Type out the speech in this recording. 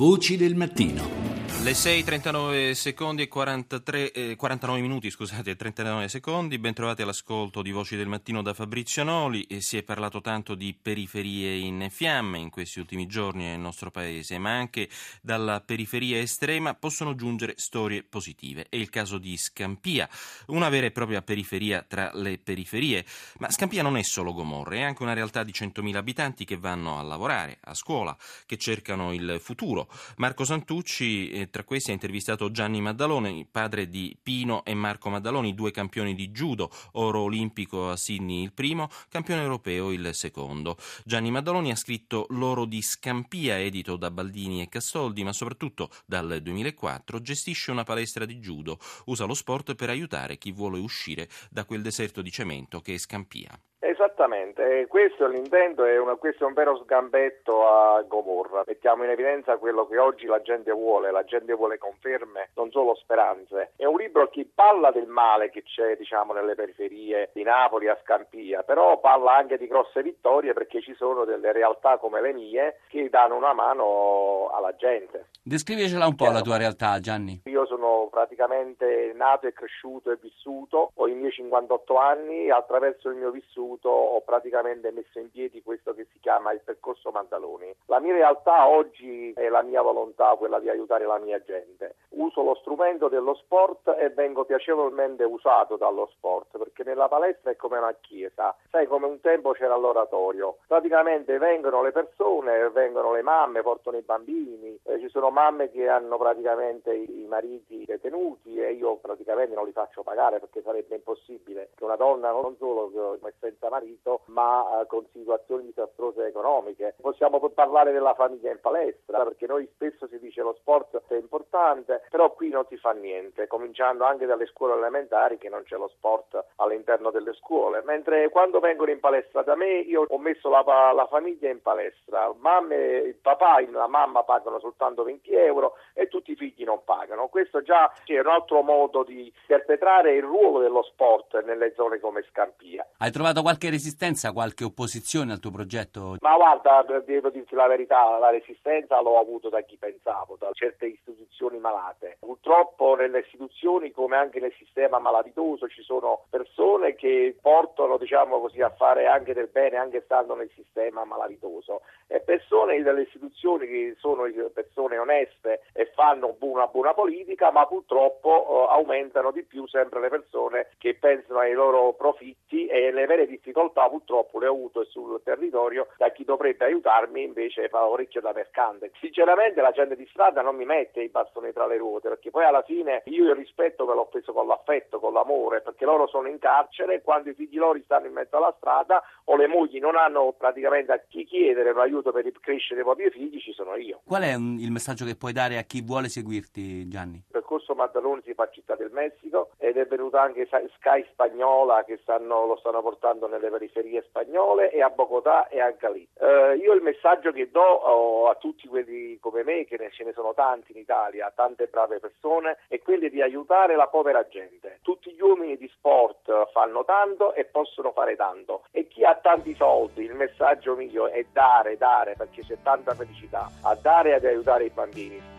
Voci del mattino. Le 6.39 secondi e 43, eh, 49 minuti, scusate, 39 secondi, ben trovati all'ascolto di Voci del Mattino da Fabrizio Noli. E si è parlato tanto di periferie in fiamme in questi ultimi giorni nel nostro paese, ma anche dalla periferia estrema possono giungere storie positive. È il caso di Scampia, una vera e propria periferia tra le periferie. Ma Scampia non è solo Gomorra, è anche una realtà di 100.000 abitanti che vanno a lavorare, a scuola, che cercano il futuro. Marco Santucci tra questi ha intervistato Gianni Maddaloni, padre di Pino e Marco Maddaloni, due campioni di judo, oro olimpico a Sydney il primo, campione europeo il secondo. Gianni Maddaloni ha scritto L'oro di Scampia, edito da Baldini e Castoldi, ma soprattutto dal 2004 gestisce una palestra di judo, usa lo sport per aiutare chi vuole uscire da quel deserto di cemento che è Scampia. Esattamente, questo è l'intento, è una, questo è un vero sgambetto a Gomorra. Mettiamo in evidenza quello che oggi la gente vuole, la gente vuole conferme, non solo speranze. È un libro che parla del male che c'è diciamo, nelle periferie di Napoli a Scampia, però parla anche di grosse vittorie perché ci sono delle realtà come le mie che danno una mano alla gente. Descrivicela un po' Chiaro. la tua realtà, Gianni. Io sono praticamente nato e cresciuto e vissuto, ho i miei 58 anni, attraverso il mio vissuto ho praticamente messo in piedi questo che si chiama il percorso Mandaloni. La mia realtà oggi è la mia volontà, quella di aiutare la mia gente. Uso lo strumento dello sport e vengo piacevolmente usato dallo sport, perché nella palestra è come una chiesa, sai come un tempo c'era l'oratorio. Praticamente vengono le persone, vengono le mamme, portano i bambini, eh, ci sono mamme che hanno praticamente i, i mariti detenuti e io praticamente non li faccio pagare perché sarebbe impossibile che una donna non solo senza marito ma eh, con situazioni disastrose economiche. Possiamo parlare della famiglia in palestra perché noi spesso si dice lo sport è importante, però qui non si fa niente, cominciando anche dalle scuole elementari che non c'è lo sport all'interno delle scuole, mentre quando vengono in palestra da me io ho messo la, la famiglia in palestra, mamme, il papà e la mamma pagano soltanto 20 euro e tutti i figli non pagano. Questo già è un altro modo di perpetrare il ruolo dello sport nelle zone come Scampia. Hai trovato qualche resistenza, qualche opposizione al tuo progetto? Ma guarda, devo dirti la verità, la resistenza l'ho avuto da chi pensavo, da certe istituzioni malate. Purtroppo nelle istituzioni, come anche nel sistema malavitoso, ci sono persone che portano, diciamo così, a fare anche del bene, anche stando nel sistema malavitoso. E persone delle istituzioni che sono persone oneste e fanno una buona politica, ma purtroppo eh, aumentano di più sempre le persone che pensano ai loro profitti e le vere difficoltà purtroppo le ho avute sul territorio da chi dovrebbe aiutarmi invece fa orecchio da mercante. Sinceramente la gente di strada non mi mette i bastoni tra le ruote perché poi alla fine io il rispetto ve l'ho preso con l'affetto, con l'amore perché loro sono in carcere quando i figli loro stanno in mezzo alla strada o le mogli non hanno praticamente a chi chiedere un aiuto per crescere i propri figli ci sono io. Qual è il messaggio che puoi dare a chi vuole seguirti Gianni? Il percorso Maddaloni si fa Città del Messico ed è venuta anche Sky Spagnola che stanno, lo stanno portando nelle periferie spagnole e a Bogotà e a Galì. Eh, io il messaggio che do oh, a tutti quelli come me, che ce ne sono tanti in Italia, tante brave persone, è quello di aiutare la povera gente. Tutti gli uomini di sport fanno tanto e possono fare tanto e chi ha tanti soldi, il messaggio mio è dare, dare perché c'è tanta felicità, a dare e ad aiutare i bambini.